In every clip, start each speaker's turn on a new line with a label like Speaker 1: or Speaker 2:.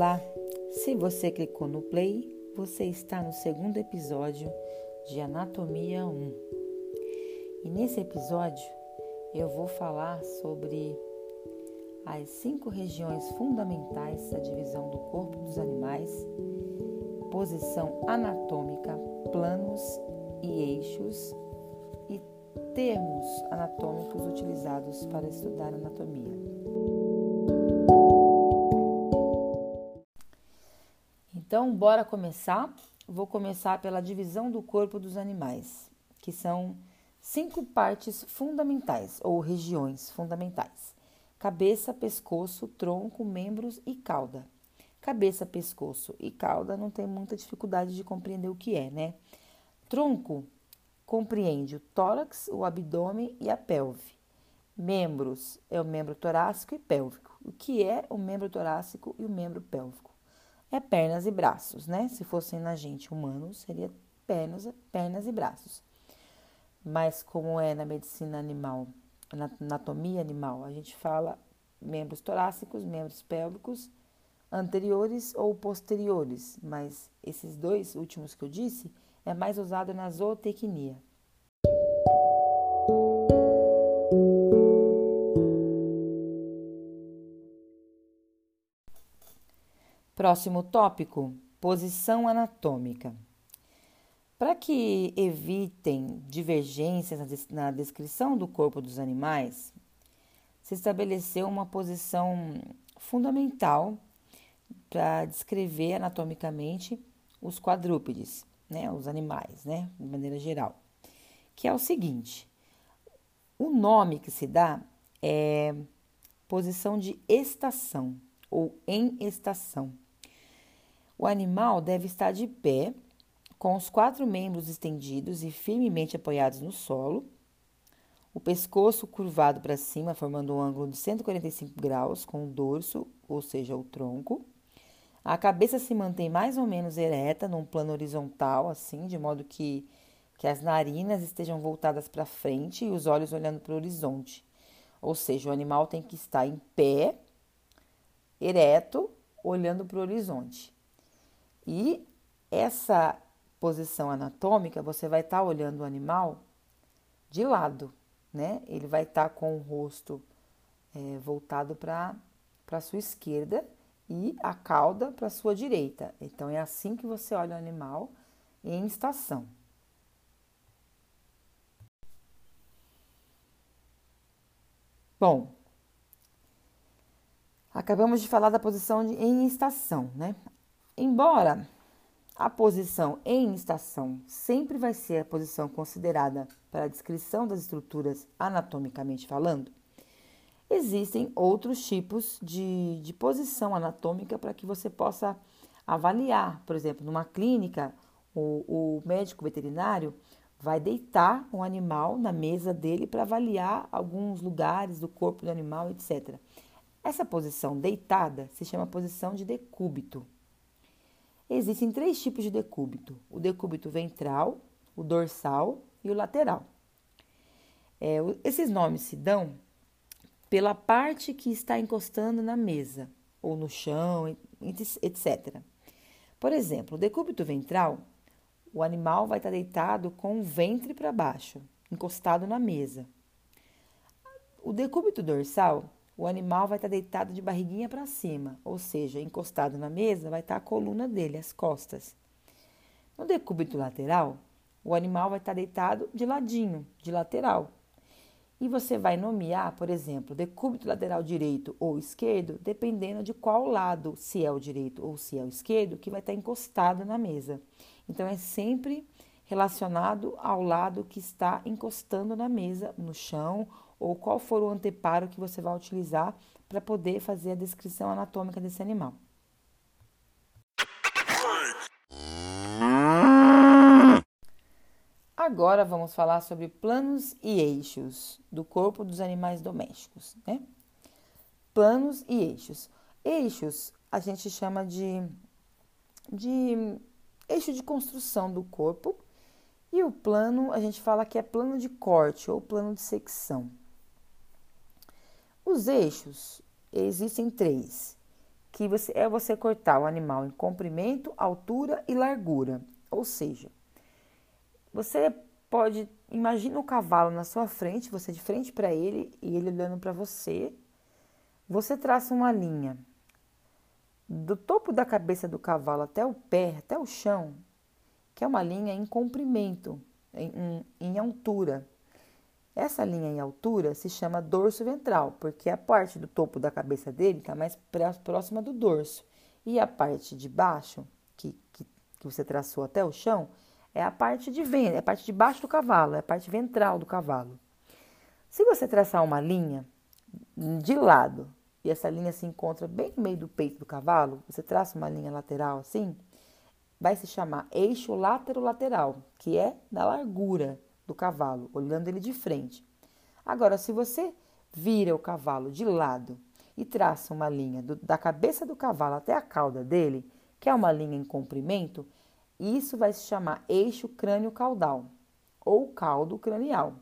Speaker 1: Olá! Se você clicou no play, você está no segundo episódio de Anatomia 1. E nesse episódio eu vou falar sobre as cinco regiões fundamentais da divisão do corpo dos animais, posição anatômica, planos e eixos e termos anatômicos utilizados para estudar anatomia. Então, bora começar. Vou começar pela divisão do corpo dos animais, que são cinco partes fundamentais ou regiões fundamentais: cabeça, pescoço, tronco, membros e cauda. Cabeça, pescoço e cauda não tem muita dificuldade de compreender o que é, né? Tronco compreende o tórax, o abdômen e a pelve. Membros é o membro torácico e pélvico. O que é o membro torácico e o membro pélvico? É pernas e braços, né? Se fossem na gente humano, seria pernas, pernas e braços. Mas como é na medicina animal, na anatomia animal, a gente fala membros torácicos, membros pélvicos, anteriores ou posteriores, mas esses dois últimos que eu disse é mais usado na zootecnia. Próximo tópico: posição anatômica. Para que evitem divergências na descrição do corpo dos animais, se estabeleceu uma posição fundamental para descrever anatomicamente os quadrúpedes, né, os animais, né, de maneira geral, que é o seguinte: o nome que se dá é posição de estação ou em estação. O animal deve estar de pé, com os quatro membros estendidos e firmemente apoiados no solo, o pescoço curvado para cima, formando um ângulo de 145 graus com o dorso, ou seja, o tronco. A cabeça se mantém mais ou menos ereta, num plano horizontal, assim, de modo que, que as narinas estejam voltadas para frente e os olhos olhando para o horizonte. Ou seja, o animal tem que estar em pé, ereto, olhando para o horizonte. E essa posição anatômica, você vai estar tá olhando o animal de lado, né? Ele vai estar tá com o rosto é, voltado para a sua esquerda e a cauda para a sua direita. Então, é assim que você olha o animal em estação. Bom, acabamos de falar da posição de, em estação, né? Embora a posição em estação sempre vai ser a posição considerada para a descrição das estruturas anatomicamente falando, existem outros tipos de, de posição anatômica para que você possa avaliar. Por exemplo, numa clínica, o, o médico veterinário vai deitar um animal na mesa dele para avaliar alguns lugares do corpo do animal, etc. Essa posição deitada se chama posição de decúbito. Existem três tipos de decúbito: o decúbito ventral, o dorsal e o lateral. É, esses nomes se dão pela parte que está encostando na mesa, ou no chão, etc. Por exemplo, o decúbito ventral, o animal vai estar deitado com o ventre para baixo, encostado na mesa. O decúbito dorsal o animal vai estar deitado de barriguinha para cima, ou seja, encostado na mesa vai estar a coluna dele, as costas. No decúbito lateral, o animal vai estar deitado de ladinho, de lateral. E você vai nomear, por exemplo, decúbito lateral direito ou esquerdo, dependendo de qual lado, se é o direito ou se é o esquerdo, que vai estar encostado na mesa. Então é sempre relacionado ao lado que está encostando na mesa, no chão ou qual for o anteparo que você vai utilizar para poder fazer a descrição anatômica desse animal. Agora vamos falar sobre planos e eixos do corpo dos animais domésticos, né? Planos e eixos. Eixos a gente chama de, de eixo de construção do corpo e o plano a gente fala que é plano de corte ou plano de secção. Os eixos existem três, que você, é você cortar o animal em comprimento, altura e largura. Ou seja, você pode imagina o cavalo na sua frente, você de frente para ele e ele olhando para você. Você traça uma linha do topo da cabeça do cavalo até o pé, até o chão, que é uma linha em comprimento, em, em, em altura. Essa linha em altura se chama dorso ventral, porque a parte do topo da cabeça dele está mais próxima do dorso. E a parte de baixo, que, que, que você traçou até o chão, é a parte de vento, é a parte de baixo do cavalo, é a parte ventral do cavalo. Se você traçar uma linha de lado e essa linha se encontra bem no meio do peito do cavalo, você traça uma linha lateral assim, vai se chamar eixo látero-lateral, que é da largura do cavalo, olhando ele de frente. Agora, se você vira o cavalo de lado e traça uma linha do, da cabeça do cavalo até a cauda dele, que é uma linha em comprimento, isso vai se chamar eixo crânio-caudal ou caldo cranial.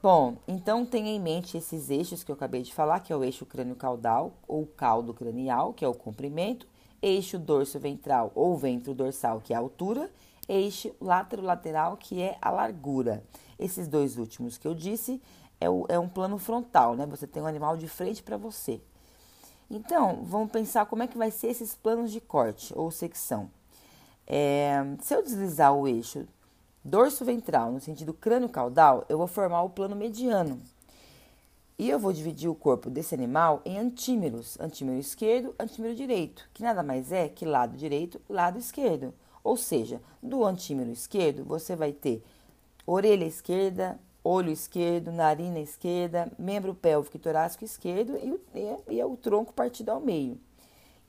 Speaker 1: Bom, então tenha em mente esses eixos que eu acabei de falar, que é o eixo crânio-caudal ou caldo cranial, que é o comprimento, eixo dorso-ventral ou ventro-dorsal, que é a altura, eixo látero-lateral, que é a largura. Esses dois últimos que eu disse é, o, é um plano frontal, né? Você tem um animal de frente para você. Então, vamos pensar como é que vai ser esses planos de corte ou secção. É, se eu deslizar o eixo dorso ventral no sentido crânio-caudal, eu vou formar o plano mediano. E eu vou dividir o corpo desse animal em antímeros, antímero esquerdo, antímero direito, que nada mais é que lado direito, lado esquerdo. Ou seja, do antímero esquerdo você vai ter orelha esquerda, olho esquerdo, narina esquerda, membro pélvico e torácico esquerdo e o, e, e o tronco partido ao meio.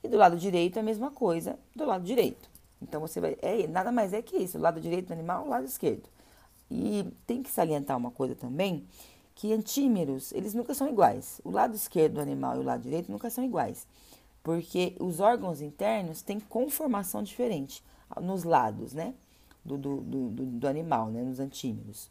Speaker 1: E do lado direito a mesma coisa do lado direito. Então você vai. É, nada mais é que isso, o lado direito do animal, o lado esquerdo. E tem que salientar uma coisa também, que antímeros, eles nunca são iguais. O lado esquerdo do animal e o lado direito nunca são iguais. Porque os órgãos internos têm conformação diferente nos lados, né? Do, do, do, do animal, né? Nos antímeros.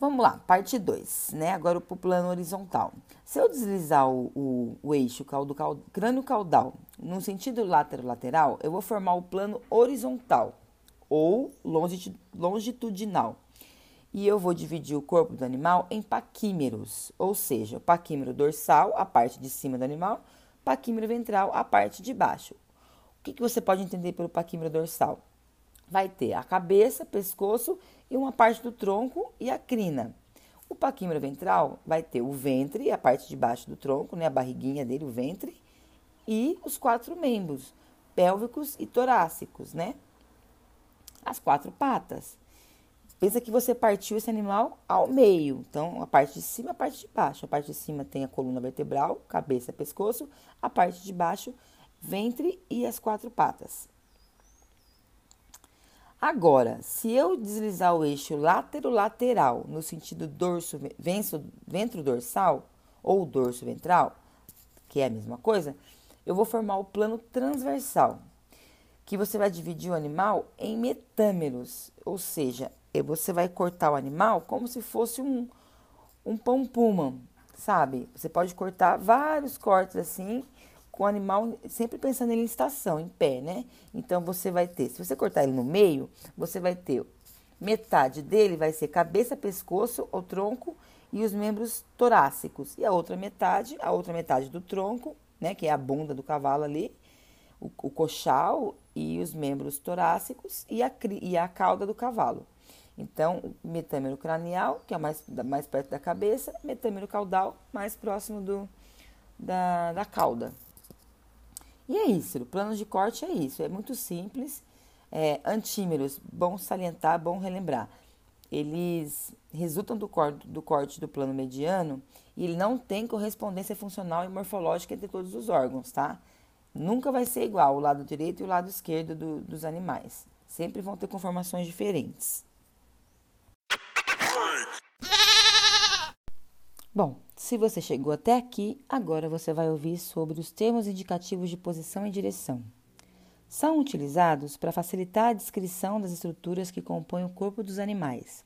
Speaker 1: Vamos lá, parte 2, né? Agora para o plano horizontal. Se eu deslizar o, o, o eixo caldo, caldo, crânio caudal no sentido lateral-lateral, eu vou formar o plano horizontal ou longitudinal. E eu vou dividir o corpo do animal em paquímeros, ou seja, paquímero dorsal, a parte de cima do animal, paquímero ventral, a parte de baixo. O que, que você pode entender pelo paquímero dorsal? Vai ter a cabeça, pescoço e uma parte do tronco e a crina. O paquímero ventral vai ter o ventre, a parte de baixo do tronco, né, a barriguinha dele, o ventre, e os quatro membros, pélvicos e torácicos, né? As quatro patas. Pensa que você partiu esse animal ao meio. Então, a parte de cima a parte de baixo. A parte de cima tem a coluna vertebral, cabeça, pescoço. A parte de baixo, ventre e as quatro patas. Agora, se eu deslizar o eixo látero-lateral no sentido dorso, ventro-dorsal ou dorso-ventral, que é a mesma coisa, eu vou formar o plano transversal, que você vai dividir o animal em metâmeros, ou seja, você vai cortar o animal como se fosse um, um pão puma, sabe? Você pode cortar vários cortes assim com o animal sempre pensando em estação, em pé, né? Então você vai ter, se você cortar ele no meio, você vai ter metade dele vai ser cabeça, pescoço, o tronco e os membros torácicos. E a outra metade, a outra metade do tronco, né, que é a bunda do cavalo ali, o, o coxal e os membros torácicos e a, e a cauda do cavalo. Então, metâmero cranial, que é mais, mais perto da cabeça, metâmero caudal, mais próximo do, da, da cauda. E é isso, o plano de corte é isso, é muito simples. É, antímeros, bom salientar, bom relembrar. Eles resultam do corte, do corte do plano mediano e ele não tem correspondência funcional e morfológica entre todos os órgãos, tá? Nunca vai ser igual o lado direito e o lado esquerdo do, dos animais. Sempre vão ter conformações diferentes. Bom, se você chegou até aqui, agora você vai ouvir sobre os termos indicativos de posição e direção. São utilizados para facilitar a descrição das estruturas que compõem o corpo dos animais.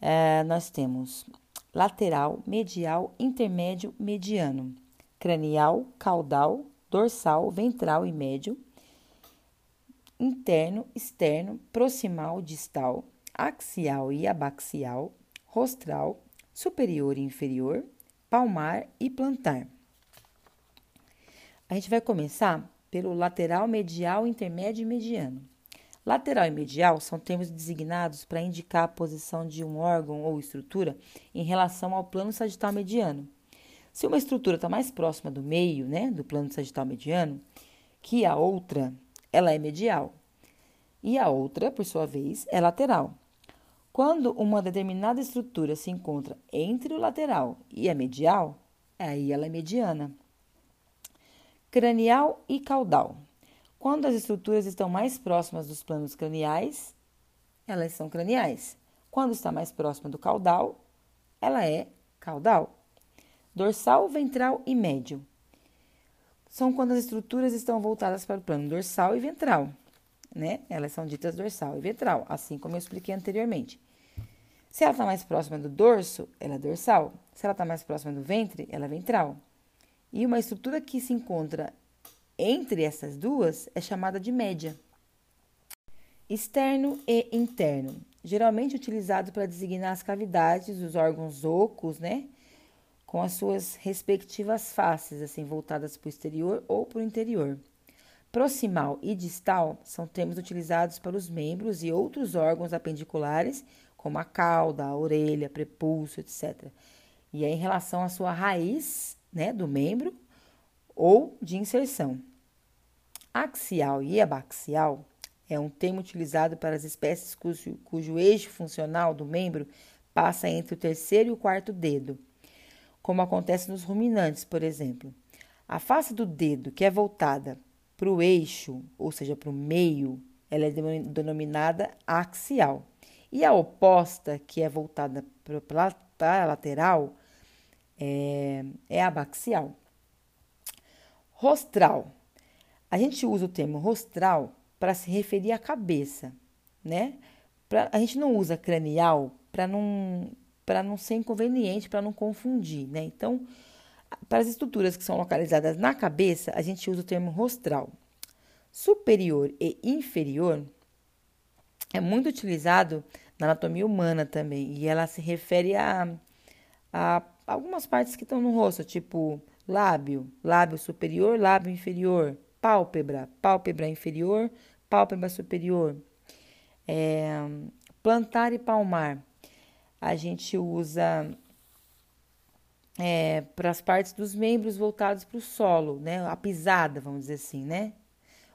Speaker 1: É, nós temos lateral, medial, intermédio, mediano, cranial, caudal, dorsal, ventral e médio, interno, externo, proximal, distal, axial e abaxial, rostral, superior e inferior, palmar e plantar. A gente vai começar pelo lateral, medial, intermédio e mediano. Lateral e medial são termos designados para indicar a posição de um órgão ou estrutura em relação ao plano sagital mediano. Se uma estrutura está mais próxima do meio, né, do plano sagital mediano, que a outra, ela é medial. E a outra, por sua vez, é lateral. Quando uma determinada estrutura se encontra entre o lateral e a medial, aí ela é mediana. Cranial e caudal. Quando as estruturas estão mais próximas dos planos craniais, elas são craniais. Quando está mais próxima do caudal, ela é caudal. Dorsal, ventral e médio. São quando as estruturas estão voltadas para o plano dorsal e ventral, né? Elas são ditas dorsal e ventral, assim como eu expliquei anteriormente. Se ela está mais próxima do dorso, ela é dorsal. Se ela está mais próxima do ventre, ela é ventral. E uma estrutura que se encontra entre essas duas é chamada de média. Externo e interno, geralmente utilizado para designar as cavidades dos órgãos ocos, né? Com as suas respectivas faces, assim, voltadas para o exterior ou para o interior. Proximal e distal são termos utilizados para os membros e outros órgãos apendiculares, como a cauda, a orelha, prepúcio, etc. E é em relação à sua raiz, né, do membro ou de inserção. Axial e abaxial é um termo utilizado para as espécies cujo, cujo eixo funcional do membro passa entre o terceiro e o quarto dedo, como acontece nos ruminantes, por exemplo. A face do dedo, que é voltada para o eixo, ou seja, para o meio, ela é denominada axial. E a oposta, que é voltada para a lateral, é, é abaxial. Rostral. A gente usa o termo rostral para se referir à cabeça, né? Pra, a gente não usa cranial para não, não ser inconveniente, para não confundir, né? Então, para as estruturas que são localizadas na cabeça, a gente usa o termo rostral. Superior e inferior é muito utilizado na anatomia humana também, e ela se refere a, a algumas partes que estão no rosto, tipo lábio, lábio superior, lábio inferior, pálpebra, pálpebra inferior, pálpebra superior, é, plantar e palmar. A gente usa é, para as partes dos membros voltados para o solo, né? A pisada, vamos dizer assim, né?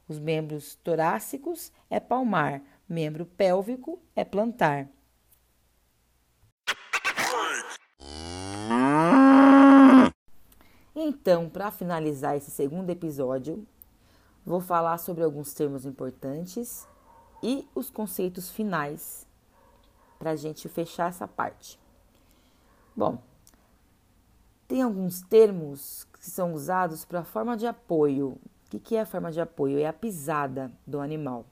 Speaker 1: Os membros torácicos é palmar, membro pélvico é plantar. Então, para finalizar esse segundo episódio, vou falar sobre alguns termos importantes e os conceitos finais para a gente fechar essa parte. Bom, tem alguns termos que são usados para forma de apoio. O que, é a forma de apoio? É a pisada do animal.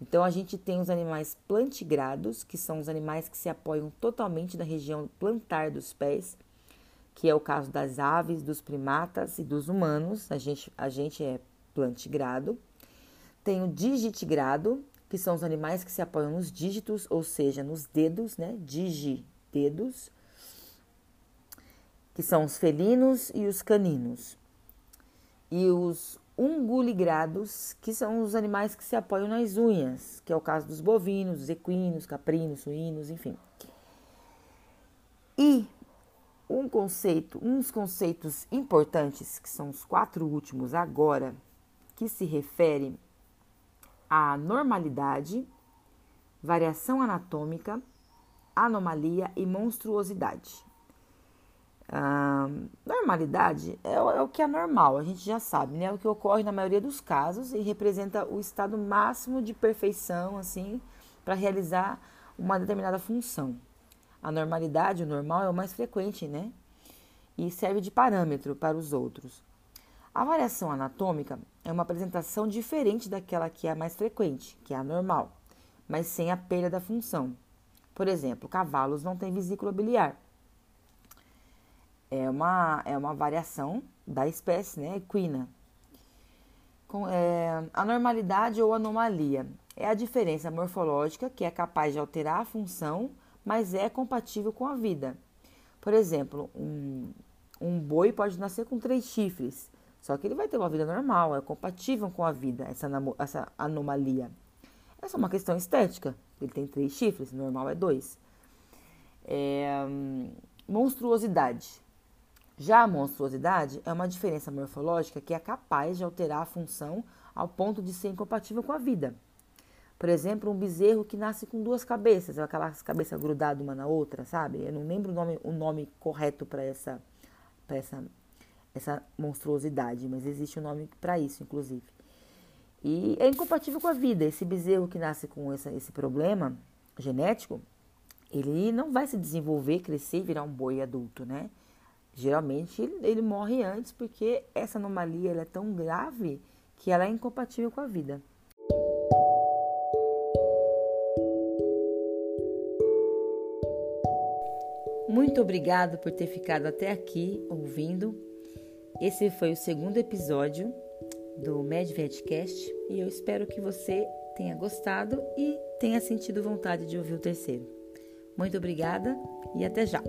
Speaker 1: Então, a gente tem os animais plantigrados, que são os animais que se apoiam totalmente na região plantar dos pés que é o caso das aves, dos primatas e dos humanos. A gente, a gente é plantigrado. Tem o digitigrado, que são os animais que se apoiam nos dígitos, ou seja, nos dedos, né? Digidedos, que são os felinos e os caninos. E os unguligrados, que são os animais que se apoiam nas unhas, que é o caso dos bovinos, dos equinos, caprinos, suínos, enfim. E um conceito, uns conceitos importantes, que são os quatro últimos agora, que se refere à normalidade, variação anatômica, anomalia e monstruosidade. Ah, normalidade é, é, o que é normal, a gente já sabe, né? É o que ocorre na maioria dos casos e representa o estado máximo de perfeição, assim, para realizar uma determinada função. A normalidade, o normal, é o mais frequente, né? E serve de parâmetro para os outros. A variação anatômica é uma apresentação diferente daquela que é a mais frequente, que é a normal, mas sem a perda da função. Por exemplo, cavalos não têm vesícula biliar. É uma, é uma variação da espécie né, equina. Com, é, ou anomalia é a diferença morfológica que é capaz de alterar a função, mas é compatível com a vida. Por exemplo, um, um boi pode nascer com três chifres, só que ele vai ter uma vida normal, é compatível com a vida, essa, essa anomalia. É uma questão estética. Ele tem três chifres, normal é dois. É, monstruosidade. Já a monstruosidade é uma diferença morfológica que é capaz de alterar a função ao ponto de ser incompatível com a vida. Por exemplo, um bezerro que nasce com duas cabeças, aquelas cabeças grudadas uma na outra, sabe? Eu não lembro o nome, o nome correto para essa, essa, essa monstruosidade, mas existe um nome para isso, inclusive. E é incompatível com a vida. Esse bezerro que nasce com essa, esse problema genético, ele não vai se desenvolver, crescer e virar um boi adulto, né? Geralmente ele, morre antes porque essa anomalia é tão grave que ela é incompatível com a vida. Muito obrigado por ter ficado até aqui ouvindo. Esse foi o segundo episódio do MedVetCast e eu espero que você tenha gostado e tenha sentido vontade de ouvir o terceiro. Muito obrigada e até já!